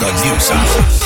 The new